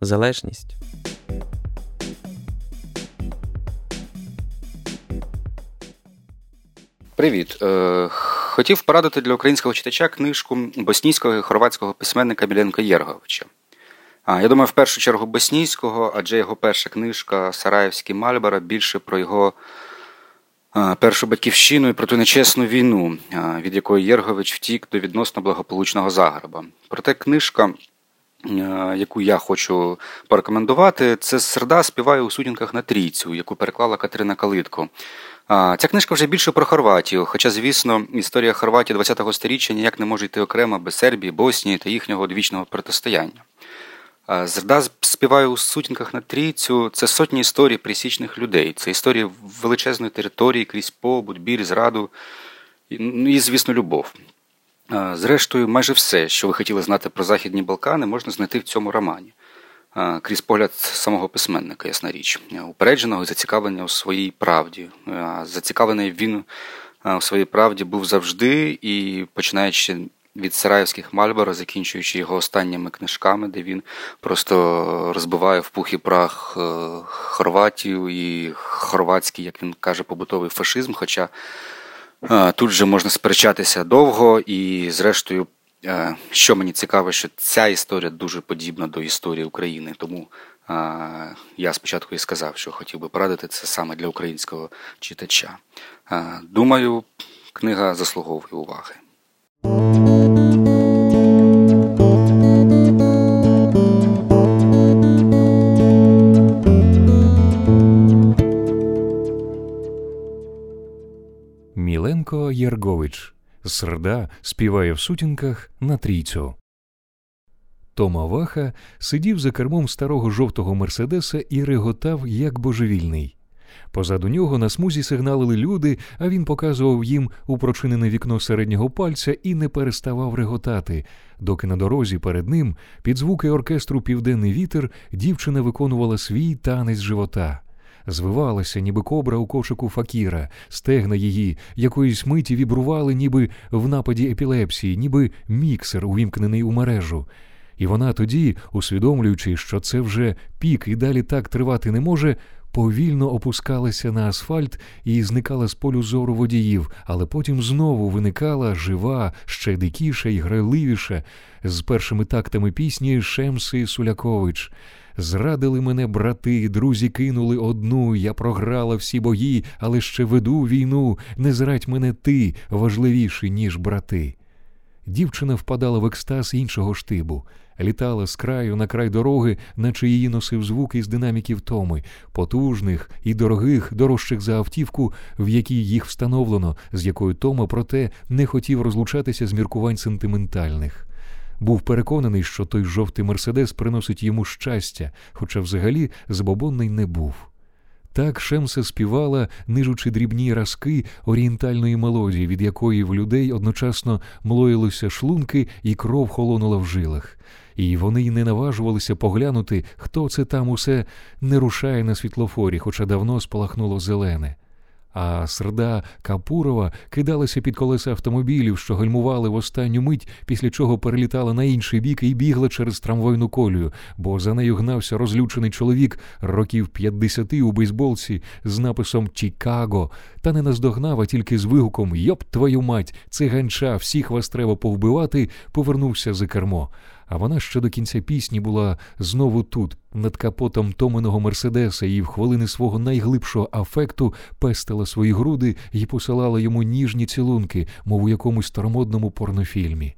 залежність. Привіт. Е, Хотів порадити для українського читача книжку боснійського і хорватського письменника Біленка Єрговича. Я думаю, в першу чергу боснійського, адже його перша книжка Сараївський Мальбара більше про його першу батьківщину і про ту нечесну війну, від якої Єргович втік до відносно благополучного Загреба. Проте книжка, яку я хочу порекомендувати, це Серда співає у сутінках на трійцю, яку переклала Катерина Калитко. Ця книжка вже більше про Хорватію, хоча, звісно, історія Хорватії ХХ століття ніяк не може йти окремо без Сербії, Боснії та їхнього одвічного протистояння. Зерда співає у сутінках на трійцю це сотні історій присічних людей. Це історії величезної території крізь побут, біль, зраду ну, і, звісно, любов. Зрештою, майже все, що ви хотіли знати про Західні Балкани, можна знайти в цьому романі. Крізь погляд самого письменника, ясна річ, упередженого і зацікавлення у своїй правді. Зацікавлений він у своїй правді був завжди і починаючи від Сараївських Мальборо, закінчуючи його останніми книжками, де він просто розбиває в пух і прах е, Хорватію і хорватський, як він каже, побутовий фашизм. Хоча е, тут же можна сперечатися довго, і, зрештою, е, що мені цікаво, що ця історія дуже подібна до історії України. Тому я спочатку і сказав, що хотів би порадити це саме для українського читача. Думаю, книга заслуговує уваги. Міленко Єргович Срда співає в сутінках на трійцю. Тома Ваха сидів за кермом старого жовтого Мерседеса і реготав, як божевільний. Позаду нього на смузі сигналили люди, а він показував їм у прочинене вікно середнього пальця і не переставав реготати, доки на дорозі перед ним, під звуки оркестру Південний вітер, дівчина виконувала свій танець живота. Звивалася, ніби кобра у кошику факіра, стегна її якоїсь миті вібрували, ніби в нападі епілепсії, ніби міксер, увімкнений у мережу. І вона тоді, усвідомлюючи, що це вже пік і далі так тривати не може, повільно опускалася на асфальт і зникала з полю зору водіїв, але потім знову виникала жива, ще дикіша і грайливіша, з першими тактами пісні Шемси Сулякович. Зрадили мене брати, друзі кинули одну. Я програла всі бої, але ще веду війну. Не зрадь мене ти важливіший, ніж брати. Дівчина впадала в екстаз іншого штибу літала з краю на край дороги, наче її носив звук із динаміків Томи, потужних і дорогих, дорожчих за автівку, в якій їх встановлено, з якою Тома, проте не хотів розлучатися з міркувань сентиментальних. Був переконаний, що той жовтий мерседес приносить йому щастя, хоча взагалі збобонний не був. Так Шемса співала, нижучи дрібні разки орієнтальної мелодії, від якої в людей одночасно млоїлися шлунки і кров холонула в жилах і вони й не наважувалися поглянути, хто це там усе не рушає на світлофорі, хоча давно спалахнуло зелене. А серда Капурова кидалася під колеса автомобілів, що гальмували в останню мить, після чого перелітала на інший бік і бігла через трамвайну колію, бо за нею гнався розлючений чоловік років 50 у бейсболці з написом Чикаго, та не наздогнав, а тільки з вигуком Йоп твою мать, циганча, всіх вас треба повбивати, повернувся за кермо а вона ще до кінця пісні була знову тут, над капотом Томиного Мерседеса, і в хвилини свого найглибшого афекту пестила свої груди і посилала йому ніжні цілунки, мов у якомусь старомодному порнофільмі.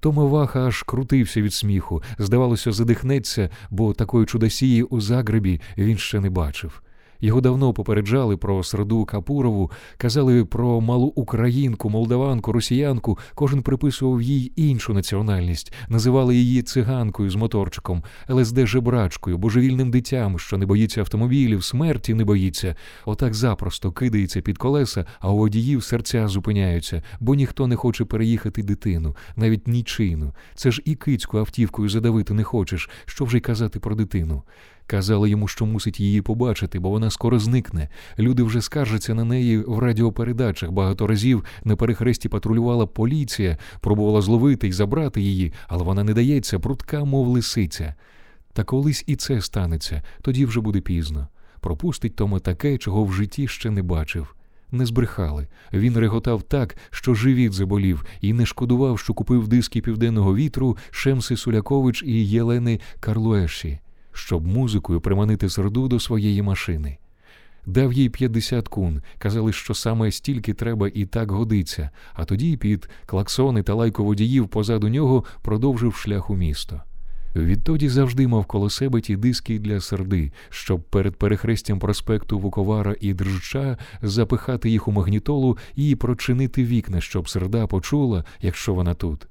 Тома Ваха аж крутився від сміху, здавалося, задихнеться, бо такої чудосії у Загребі він ще не бачив. Його давно попереджали про Серду Капурову, казали про малу українку, молдаванку, росіянку. Кожен приписував їй іншу національність, називали її циганкою з моторчиком, ЛСД жебрачкою, божевільним дитям, що не боїться автомобілів, смерті не боїться. Отак запросто кидається під колеса, а у водіїв серця зупиняються, бо ніхто не хоче переїхати дитину, навіть нічийну. Це ж і кицьку автівкою задавити не хочеш, що вже й казати про дитину. Казали йому, що мусить її побачити, бо вона скоро зникне. Люди вже скаржаться на неї в радіопередачах. Багато разів на перехресті патрулювала поліція, пробувала зловити і забрати її, але вона не дається, прутка, мов лисиця. Та колись і це станеться, тоді вже буде пізно. Пропустить Тома таке, чого в житті ще не бачив. Не збрехали. Він реготав так, що живіт заболів, і не шкодував, що купив диски південного вітру Шемси Сулякович і Єлени Карлуеші щоб музикою приманити серду до своєї машини. Дав їй 50 кун, казали, що саме стільки треба і так годиться, а тоді під клаксони та лайко водіїв позаду нього продовжив шлях у місто. Відтоді завжди мав коло себе ті диски для серди, щоб перед перехрестям проспекту Вуковара і Држча запихати їх у магнітолу і прочинити вікна, щоб серда почула, якщо вона тут.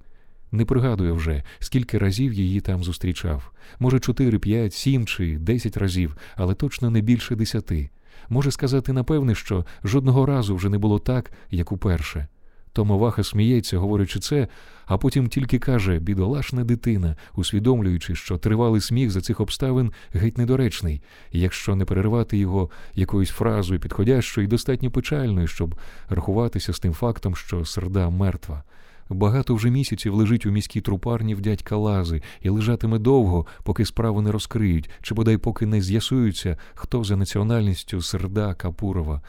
Не пригадую вже, скільки разів її там зустрічав. Може, чотири, п'ять, сім чи десять разів, але точно не більше десяти. Може сказати напевне, що жодного разу вже не було так, як уперше. Томоваха сміється, говорячи це, а потім тільки каже бідолашна дитина, усвідомлюючи, що тривалий сміх за цих обставин геть недоречний, якщо не перервати його якоюсь фразою підходящою і достатньо печальною, щоб рахуватися з тим фактом, що серда мертва. Багато вже місяців лежить у міській трупарні в дядька Лази і лежатиме довго, поки справу не розкриють, чи бодай поки не з'ясуються, хто за національністю серда Капурова.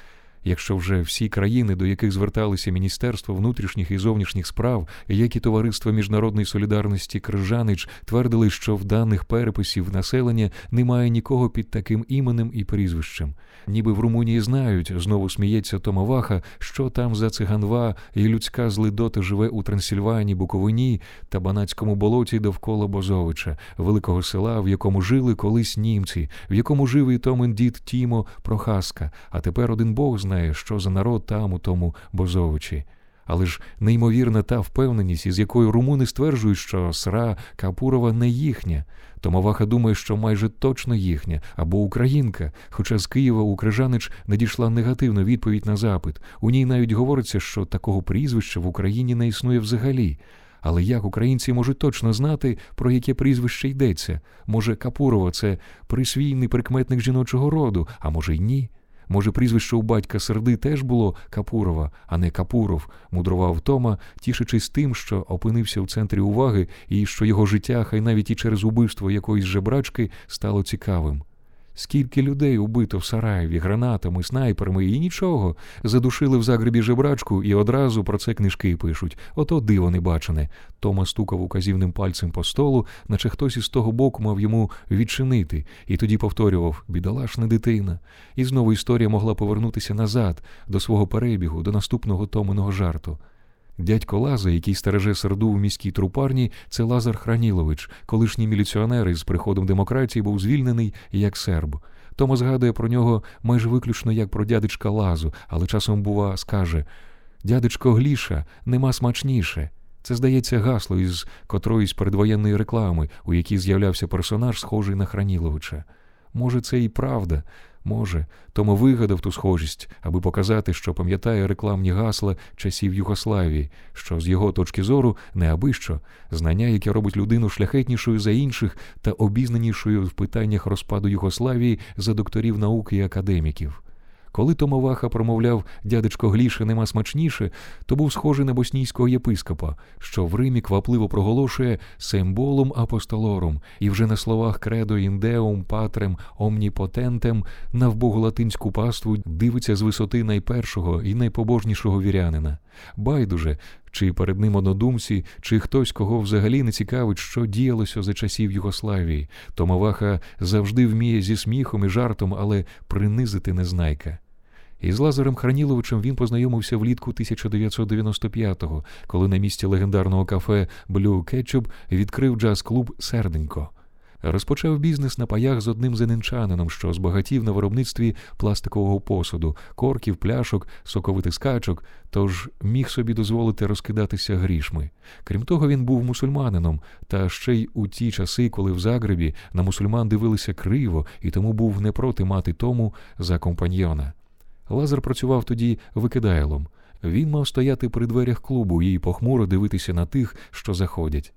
Якщо вже всі країни, до яких зверталися Міністерство внутрішніх і зовнішніх справ, як і товариство міжнародної солідарності Крижанич, твердили, що в даних переписів населення немає нікого під таким іменем і прізвищем. Ніби в Румунії знають, знову сміється Томаваха, що там за циганва і людська злидота живе у Трансильванії, Буковині та Банацькому болоті довкола Бозовича, великого села, в якому жили колись німці, в якому жив і Томен дід Тімо Прохаска, а тепер один Бог знає, що за народ там у тому Бозовичі. Але ж неймовірна та впевненість, із якою румуни стверджують, що сра Капурова не їхня. Томаваха думає, що майже точно їхня або українка. Хоча з Києва у Крижанич надійшла негативна відповідь на запит. У ній навіть говориться, що такого прізвища в Україні не існує взагалі. Але як українці можуть точно знати, про яке прізвище йдеться? Може, Капурова це присвійний прикметник жіночого роду, а може й ні? Може, прізвище у батька серди теж було Капурова, а не Капуров, мудрував Тома, тішичись тим, що опинився в центрі уваги і що його життя, хай навіть і через убивство якоїсь жебрачки, стало цікавим. Скільки людей убито в Сараєві гранатами, снайперами і нічого. Задушили в Загребі жебрачку і одразу про це книжки пишуть. Ото диво не бачене. Тома стукав указівним пальцем по столу, наче хтось із того боку мав йому відчинити, і тоді повторював бідолашна дитина. І знову історія могла повернутися назад, до свого перебігу, до наступного Томиного жарту. Дядько Лаза, який стереже серду в міській трупарні, це Лазар Хранілович, колишній міліціонер із приходом демократії був звільнений як серб. Тома згадує про нього майже виключно як про дядечка Лазу, але часом, бува, скаже Дядечко Гліша нема смачніше. Це, здається, гасло із котроїсь передвоєнної реклами, у якій з'являвся персонаж, схожий на Храніловича. Може, це і правда, Може, тому вигадав ту схожість, аби показати, що пам'ятає рекламні гасла часів Югославії, що з його точки зору не аби що, знання, яке робить людину шляхетнішою за інших та обізнанішою в питаннях розпаду Югославії за докторів науки і академіків. Коли Томоваха промовляв дядечко Гліше нема смачніше, то був схожий на боснійського єпископа, що в Римі квапливо проголошує символом апостолорум, і вже на словах кредо індеум патрем омніпотентем на вбогу латинську паству дивиться з висоти найпершого і найпобожнішого вірянина. Байдуже, чи перед ним однодумці, чи хтось, кого взагалі не цікавить, що діялося за часів Югославії. Томаваха завжди вміє зі сміхом і жартом, але принизити незнайка. Із Лазарем Храніловичем він познайомився влітку 1995-го, коли на місці легендарного кафе Блю Кетчуп відкрив джаз-клуб Серденько. Розпочав бізнес на паях з одним зенинчанином, що збагатів на виробництві пластикового посуду, корків, пляшок, соковитискачок, тож міг собі дозволити розкидатися грішми. Крім того, він був мусульманином, та ще й у ті часи, коли в Загребі на мусульман дивилися криво і тому був не проти мати тому за компаньйона. Лазар працював тоді викидайлом. Він мав стояти при дверях клубу і похмуро дивитися на тих, що заходять.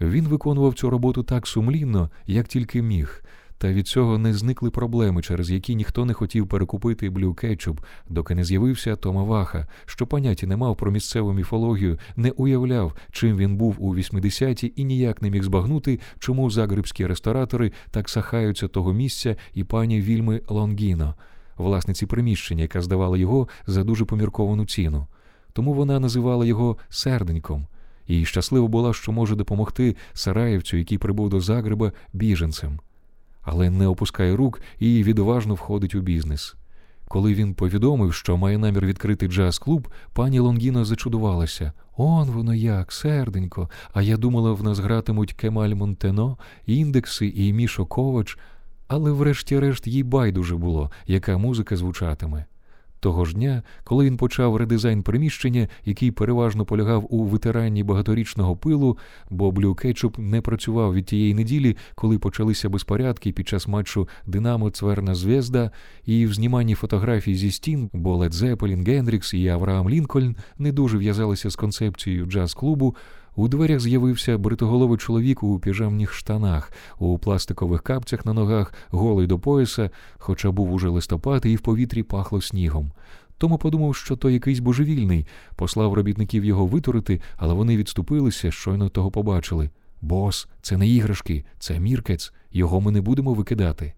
Він виконував цю роботу так сумлінно, як тільки міг, та від цього не зникли проблеми, через які ніхто не хотів перекупити блю кетчуп, доки не з'явився Тома Ваха, що поняття не мав про місцеву міфологію, не уявляв, чим він був у 80-ті і ніяк не міг збагнути, чому загребські ресторатори так сахаються того місця і пані Вільми Лонгіно, власниці приміщення, яка здавала його за дуже помірковану ціну. Тому вона називала його серденьком і щаслива була, що може допомогти Сараєвцю, який прибув до Загреба, біженцем, але не опускає рук і відважно входить у бізнес. Коли він повідомив, що має намір відкрити джаз-клуб, пані Лонгіно зачудувалася. Он воно як, серденько. А я думала, в нас гратимуть Кемаль Монтено, індекси і Мішо Ковач, але врешті-решт їй байдуже було, яка музика звучатиме. Того ж дня, коли він почав редизайн приміщення, який переважно полягав у витиранні багаторічного пилу, бо Блю Кетчуп не працював від тієї неділі, коли почалися безпорядки під час матчу Динамо Цверна Звезда, і в зніманні фотографій зі стін, бо Лед Зепелін, Гендрікс і Авраам Лінкольн не дуже в'язалися з концепцією джаз-клубу. У дверях з'явився бритоголовий чоловік у піжамних штанах, у пластикових капцях на ногах, голий до пояса, хоча був уже листопад, і в повітрі пахло снігом. Тому подумав, що то якийсь божевільний, послав робітників його витурити, але вони відступилися, щойно того побачили. Бос, це не іграшки, це міркець, його ми не будемо викидати.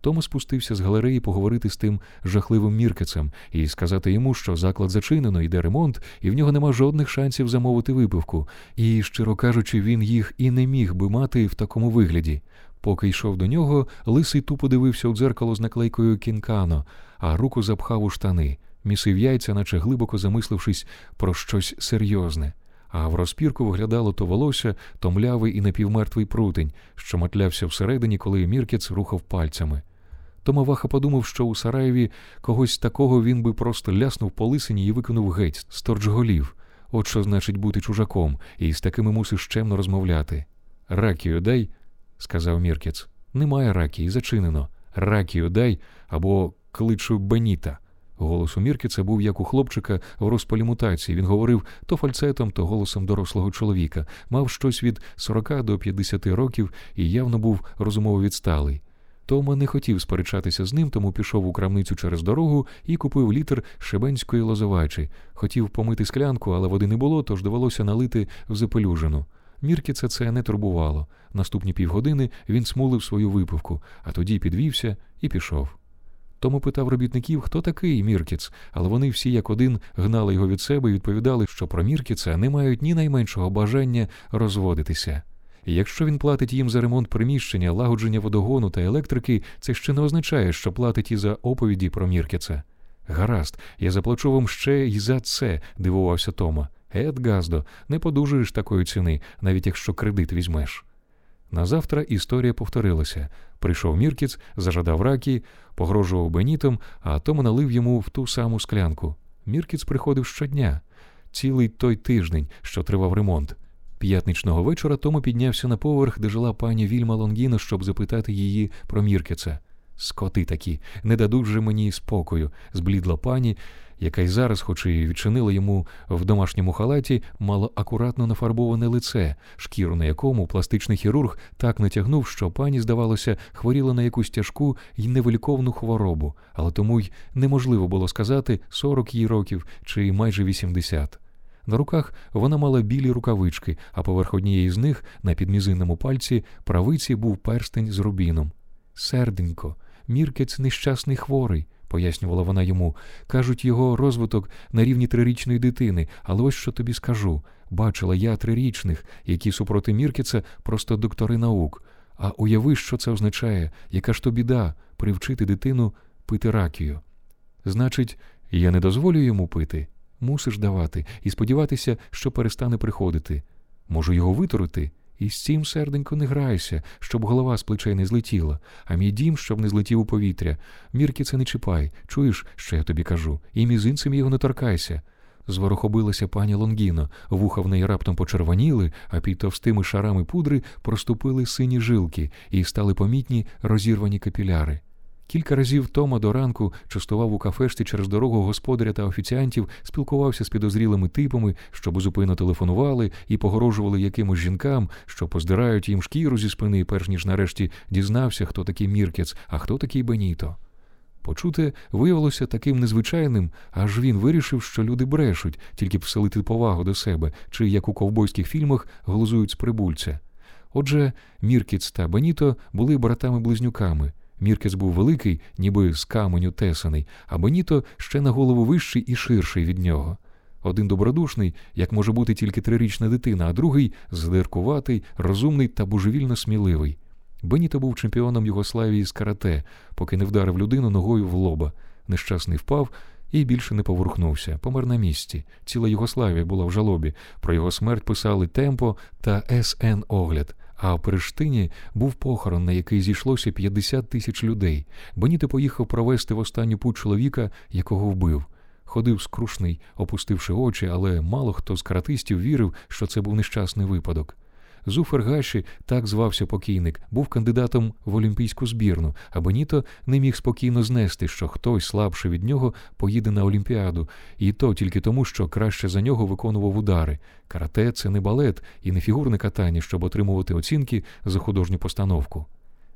Тому спустився з галереї поговорити з тим жахливим міркецем і сказати йому, що заклад зачинено, йде ремонт, і в нього нема жодних шансів замовити випивку. І, щиро кажучи, він їх і не міг би мати в такому вигляді. Поки йшов до нього, лисий тупо дивився у дзеркало з наклейкою кінкано, а руку запхав у штани, місив яйця, наче глибоко замислившись про щось серйозне. А в розпірку виглядало то волосся, то млявий і напівмертвий прутень, що матлявся всередині, коли міркець рухав пальцями. Томаваха подумав, що у Сараєві когось такого він би просто ляснув по лисині і викинув геть з торчголів. От що значить бути чужаком, і з такими мусиш чемно розмовляти. Ракію дай, сказав Міркець. Немає ракії, зачинено. Ракію дай або кличу Беніта. Голос у Міркіца був як у хлопчика в розпалі мутації. Він говорив то фальцетом, то голосом дорослого чоловіка, мав щось від 40 до 50 років і явно був розумово відсталий. Тома не хотів сперечатися з ним, тому пішов у крамницю через дорогу і купив літр шебенської лозовачі. Хотів помити склянку, але води не було, тож довелося налити в запелюжину. Міркіца це не турбувало. Наступні півгодини він смулив свою випивку, а тоді підвівся і пішов. Тому питав робітників, хто такий Міркіц, але вони всі як один гнали його від себе і відповідали, що про Міркіца не мають ні найменшого бажання розводитися. І якщо він платить їм за ремонт приміщення, лагодження водогону та електрики, це ще не означає, що платить і за оповіді про Міркіца. Гаразд, я заплачу вам ще й за це, дивувався Тома. Ед Газдо, не подужуєш такої ціни, навіть якщо кредит візьмеш. Назавтра історія повторилася. Прийшов Міркіц, зажадав ракі, погрожував бенітом, а Тома налив йому в ту саму склянку. Міркіц приходив щодня, цілий той тиждень, що тривав ремонт. П'ятничного вечора Тома піднявся на поверх, де жила пані Вільма Лонгіно, щоб запитати її про Міркіца. Скоти такі, не дадуть же мені спокою, зблідла пані, яка й зараз, хоч і відчинила йому в домашньому халаті, мало акуратно нафарбоване лице, шкіру на якому пластичний хірург так натягнув, що пані, здавалося, хворіла на якусь тяжку й невиліковну хворобу, але тому й неможливо було сказати 40 їй років чи майже 80. На руках вона мала білі рукавички, а поверх однієї з них на підмізинному пальці правиці був перстень з рубіном. Серденько, міркець нещасний хворий, пояснювала вона йому. Кажуть, його розвиток на рівні трирічної дитини, але ось що тобі скажу. Бачила я трирічних, які супроти Міркеца просто доктори наук. А уяви, що це означає, яка ж то біда привчити дитину пити ракію. Значить, я не дозволю йому пити. Мусиш давати і сподіватися, що перестане приходити. Можу його витурити, І з цим, серденько, не грайся, щоб голова з плечей не злетіла, а мій дім, щоб не злетів у повітря. Мірки це не чіпай. Чуєш, що я тобі кажу, і мізинцем його не торкайся. Зворохобилася пані Лонгіно, вуха в неї раптом почервоніли, а під товстими шарами пудри проступили сині жилки і стали помітні розірвані капіляри. Кілька разів Тома до ранку частував у кафешті через дорогу господаря та офіціантів, спілкувався з підозрілими типами, що безупинно телефонували і погрожували якимось жінкам, що поздирають їм шкіру зі спини, перш ніж нарешті дізнався, хто такий Міркец, а хто такий Беніто. Почуте виявилося таким незвичайним, аж він вирішив, що люди брешуть, тільки б вселити повагу до себе, чи, як у ковбойських фільмах, глузують з прибульця. Отже, Міркіц та Беніто були братами-близнюками. Міркіц був великий, ніби з каменю тесаний, а Беніто ще на голову вищий і ширший від нього. Один добродушний, як може бути тільки трирічна дитина, а другий здиркуватий, розумний та божевільно сміливий. Беніто був чемпіоном Югославії з карате, поки не вдарив людину ногою в лоба. Нещасний впав і більше не поворухнувся. Помер на місці. Ціла Югославія була в жалобі. Про його смерть писали Темпо та СН Огляд. А в Перештині був похорон, на який зійшлося 50 тисяч людей. Беніто поїхав провести в останню путь чоловіка, якого вбив. Ходив скрушний, опустивши очі, але мало хто з каратистів вірив, що це був нещасний випадок. Зуфер Гаші, так звався покійник, був кандидатом в олімпійську збірну, а Беніто не міг спокійно знести, що хтось слабший від нього поїде на Олімпіаду, і то тільки тому, що краще за нього виконував удари. Карате це не балет і не фігурне катання, щоб отримувати оцінки за художню постановку.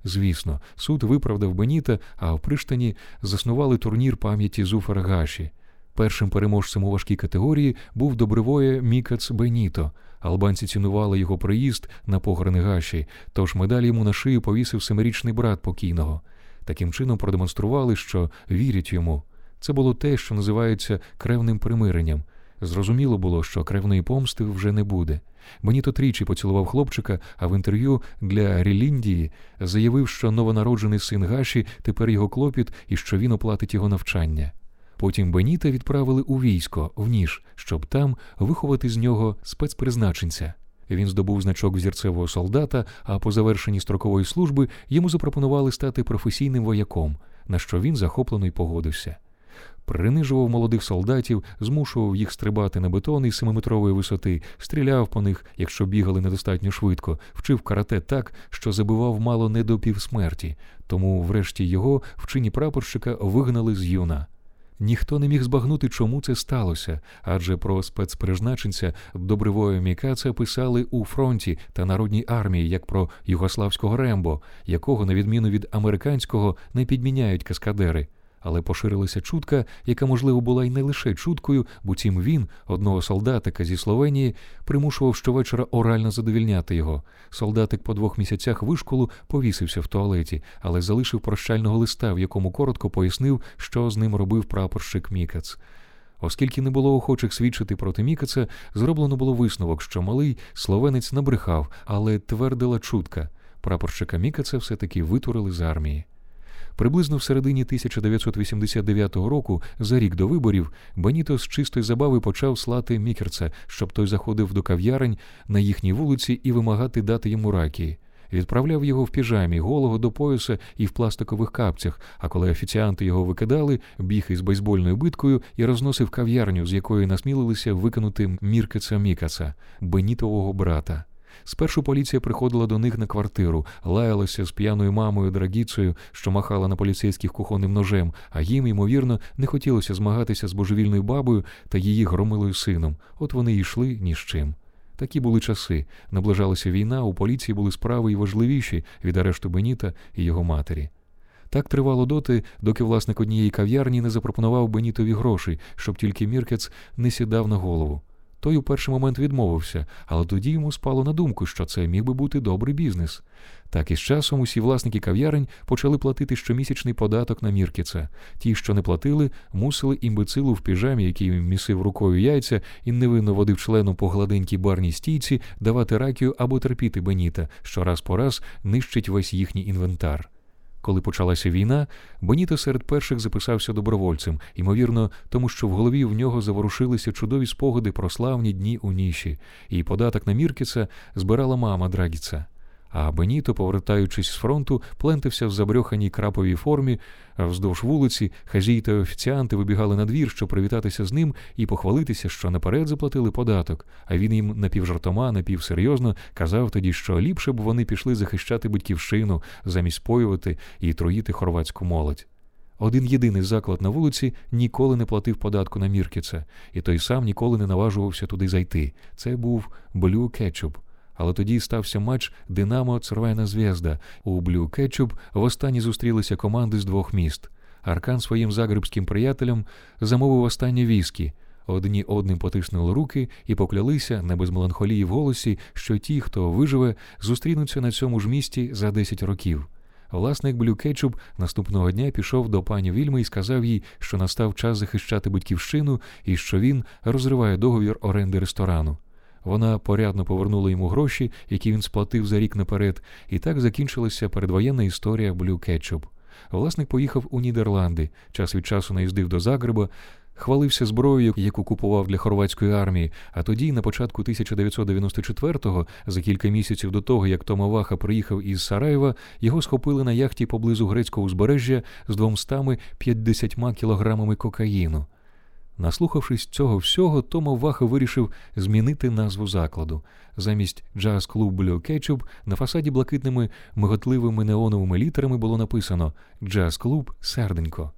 Звісно, суд виправдав Беніта, а в Приштані заснували турнір пам'яті Зуфера Гаші. Першим переможцем у важкій категорії був добривоє Мікац Беніто. Албанці цінували його приїзд на похорони Гаші, тож медаль йому на шию повісив семирічний брат покійного. Таким чином продемонстрували, що вірять йому. Це було те, що називається кревним примиренням. Зрозуміло було, що кревної помсти вже не буде. Беніто тричі поцілував хлопчика, а в інтерв'ю для Реліндії заявив, що новонароджений син Гаші тепер його клопіт і що він оплатить його навчання. Потім Беніта відправили у військо в ніж, щоб там виховати з нього спецпризначенця. Він здобув значок взірцевого солдата, а по завершенні строкової служби йому запропонували стати професійним вояком, на що він захоплено й погодився. Принижував молодих солдатів, змушував їх стрибати на бетон із семиметрової висоти, стріляв по них, якщо бігали недостатньо швидко, вчив карате так, що забивав мало не до півсмерті, тому, врешті, його в чині прапорщика вигнали з юна. Ніхто не міг збагнути, чому це сталося, адже про спецпризначенця добривої Мікаца писали у фронті та народній армії як про югославського Рембо, якого, на відміну від американського, не підміняють каскадери. Але поширилася чутка, яка, можливо, була й не лише чуткою, бо цім він, одного солдатика зі Словенії, примушував щовечора орально задовільняти його. Солдатик по двох місяцях вишколу повісився в туалеті, але залишив прощального листа, в якому коротко пояснив, що з ним робив прапорщик Мікац. Оскільки не було охочих свідчити проти Мікаца, зроблено було висновок, що малий словенець набрехав, але твердила чутка. Прапорщика Мікаца все-таки витурили з армії. Приблизно в середині 1989 року, за рік до виборів, Беніто з чистої забави почав слати Мікерца, щоб той заходив до кав'ярень на їхній вулиці і вимагати дати йому ракії. Відправляв його в піжамі, голого до пояса і в пластикових капцях. А коли офіціанти його викидали, біг із бейсбольною биткою і розносив кав'ярню, з якої насмілилися викинути Міркеца Мікаца, Бенітового брата. Спершу поліція приходила до них на квартиру, лаялася з п'яною мамою Драгіцею, що махала на поліцейських кухонним ножем, а їм, ймовірно, не хотілося змагатися з божевільною бабою та її громилою сином. От вони йшли ні з чим. Такі були часи. Наближалася війна, у поліції були справи й важливіші від арешту Беніта і його матері. Так тривало доти, доки власник однієї кав'ярні не запропонував Бенітові грошей, щоб тільки Міркец не сідав на голову. Той у перший момент відмовився, але тоді йому спало на думку, що це міг би бути добрий бізнес. Так і з часом усі власники кав'ярень почали платити щомісячний податок на Міркіца. Ті, що не платили, мусили імбецилу в піжамі, який місив рукою яйця і невинно водив члену по гладенькій барній стійці, давати ракію або терпіти Беніта, що раз по раз нищить весь їхній інвентар. Коли почалася війна, Беніто серед перших записався добровольцем, ймовірно, тому що в голові в нього заворушилися чудові спогади про славні дні у ніші, і податок на Міркіца збирала мама Драгіца. А Беніто, повертаючись з фронту, плентився в забрьоханій краповій формі, вздовж вулиці, хазій та офіціанти вибігали на двір, щоб привітатися з ним і похвалитися, що наперед заплатили податок. А він їм напівжартома, напівсерйозно казав тоді, що ліпше б вони пішли захищати батьківщину, замість споювати і троїти хорватську молодь. Один єдиний заклад на вулиці ніколи не платив податку на Міркіца, і той сам ніколи не наважувався туди зайти. Це був Блю Кетчуп. Але тоді стався матч Динамо Цервена Зв'язда. У Блю Кетчуп востаннє зустрілися команди з двох міст. Аркан своїм загребським приятелям замовив останнє віскі. Одні одним потиснули руки і поклялися, не без меланхолії в голосі, що ті, хто виживе, зустрінуться на цьому ж місці за 10 років. Власник Блю Кетчуп наступного дня пішов до пані Вільми і сказав їй, що настав час захищати батьківщину і що він розриває договір оренди ресторану. Вона порядно повернула йому гроші, які він сплатив за рік наперед, і так закінчилася передвоєнна історія Блю Кетчуп. Власник поїхав у Нідерланди, час від часу наїздив до Загреба, хвалився зброєю, яку купував для хорватської армії. А тоді, на початку 1994-го, за кілька місяців до того, як Томаваха приїхав із Сараєва, його схопили на яхті поблизу грецького узбережжя з 250 кілограмами кокаїну. Наслухавшись цього всього, Тома Ваха вирішив змінити назву закладу. Замість джаз клуб Блю Кетчуп на фасаді блакитними миготливими неоновими літерами було написано Джаз клуб Серденько.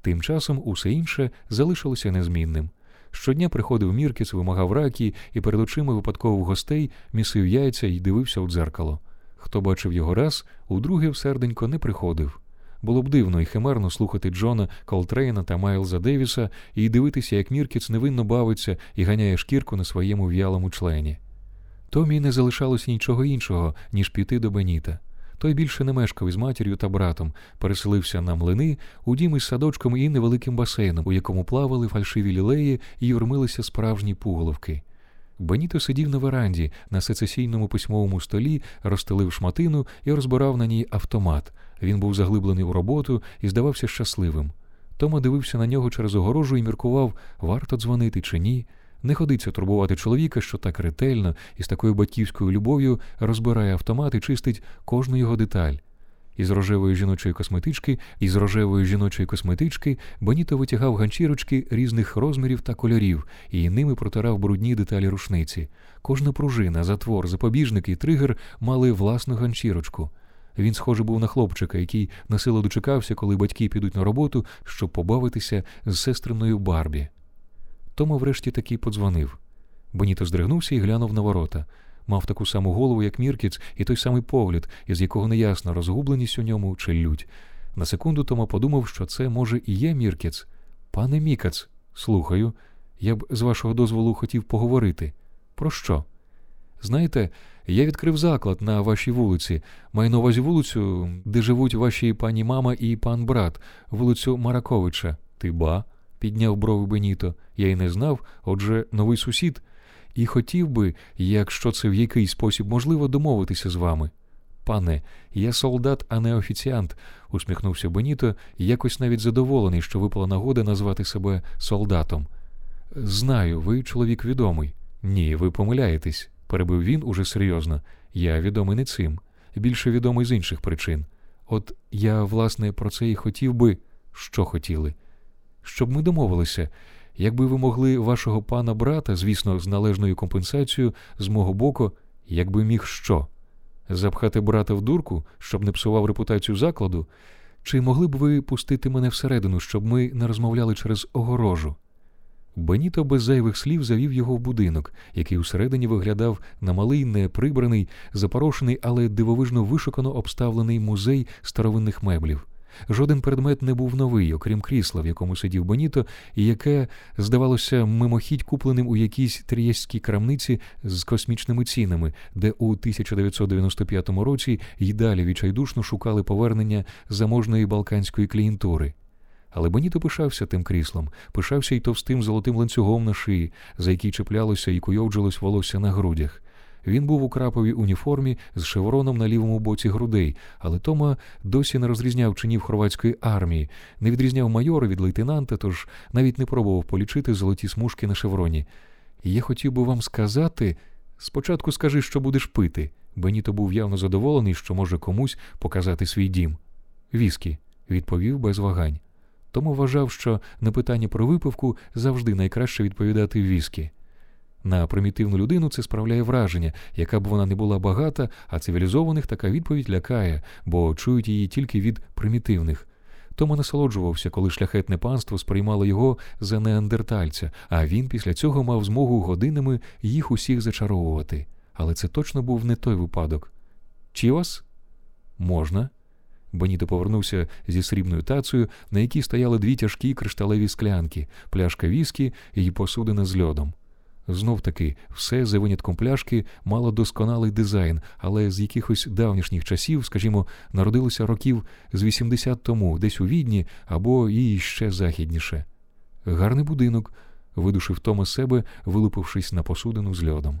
Тим часом усе інше залишилося незмінним. Щодня приходив Міркіс, вимагав ракі і перед очима випадкових гостей місив яйця і дивився у дзеркало. Хто бачив його раз, удруге в серденько не приходив. Було б дивно і химерно слухати Джона Колтрейна та Майлза Девіса і дивитися, як Міркіц невинно бавиться і ганяє шкірку на своєму в'ялому члені. Томі не залишалося нічого іншого, ніж піти до Беніта. Той більше не мешкав із матір'ю та братом, переселився на млини у дім із садочком і невеликим басейном, у якому плавали фальшиві лілеї і юрмилися справжні пуголовки. Беніто сидів на веранді на сецесійному письмовому столі, розстелив шматину і розбирав на ній автомат. Він був заглиблений у роботу і здавався щасливим. Тома дивився на нього через огорожу і міркував, варто дзвонити чи ні. Не ходиться турбувати чоловіка, що так ретельно і з такою батьківською любов'ю розбирає автомат і чистить кожну його деталь. Із рожевої жіночої косметички, із рожевої жіночої косметички Боніто витягав ганчірочки різних розмірів та кольорів і ними протирав брудні деталі рушниці. Кожна пружина, затвор, запобіжник і тригер мали власну ганчірочку. Він, схоже, був на хлопчика, який насилу дочекався, коли батьки підуть на роботу, щоб побавитися з сестриною Барбі. Тома врешті таки подзвонив. Боніто здригнувся і глянув на ворота. Мав таку саму голову, як Міркіц, і той самий погляд, із якого неясна розгубленість у ньому чи лють. На секунду Тома подумав, що це, може, і є Міркіц. Пане Мікац, слухаю, я б з вашого дозволу хотів поговорити. Про що? Знаєте, я відкрив заклад на вашій вулиці. Маю на увазі вулицю, де живуть ваші пані мама і пан брат, вулицю Мараковича. Ти ба? підняв брови Беніто. Я й не знав, отже, новий сусід. І хотів би, якщо це в який спосіб можливо, домовитися з вами. Пане, я солдат, а не офіціант, усміхнувся Беніто, якось навіть задоволений, що випала нагода назвати себе солдатом. Знаю, ви чоловік відомий. Ні, ви помиляєтесь перебив він уже серйозно. Я відомий не цим, більше відомий з інших причин. От я, власне, про це і хотів би, що хотіли. Щоб ми домовилися, якби ви могли вашого пана брата, звісно, з належною компенсацією, з мого боку, якби міг що? Запхати брата в дурку, щоб не псував репутацію закладу, чи могли б ви пустити мене всередину, щоб ми не розмовляли через огорожу? Беніто без зайвих слів завів його в будинок, який усередині виглядав на малий, неприбраний, запорошений, але дивовижно вишукано обставлений музей старовинних меблів. Жоден предмет не був новий, окрім крісла, в якому сидів Беніто, і яке, здавалося, мимохідь купленим у якійсь трієстській крамниці з космічними цінами, де у 1995 році й далі відчайдушно шукали повернення заможної балканської клієнтури. Але Беніто пишався тим кріслом, пишався й товстим золотим ланцюгом на шиї, за який чіплялося і куйовджилось волосся на грудях. Він був у краповій уніформі з шевроном на лівому боці грудей, але Тома досі не розрізняв чинів хорватської армії, не відрізняв майора від лейтенанта, тож навіть не пробував полічити золоті смужки на шевроні. Я хотів би вам сказати спочатку скажи, що будеш пити. Беніто був явно задоволений, що може комусь показати свій дім. Віскі, відповів без вагань. Тому вважав, що на питання про випивку завжди найкраще відповідати віскі. На примітивну людину це справляє враження, яка б вона не була багата, а цивілізованих така відповідь лякає, бо чують її тільки від примітивних. Тому насолоджувався, коли шляхетне панство сприймало його за неандертальця, а він після цього мав змогу годинами їх усіх зачаровувати. Але це точно був не той випадок. Чівас? Можна. Беніто повернувся зі срібною тацею, на якій стояли дві тяжкі кришталеві склянки, пляшка віскі і посудина з льодом. Знов таки, все за винятком пляшки мало досконалий дизайн, але з якихось давнішніх часів, скажімо, народилося років з 80 тому, десь у відні або і ще західніше. Гарний будинок, видушив Тома себе, вилупившись на посудину з льодом.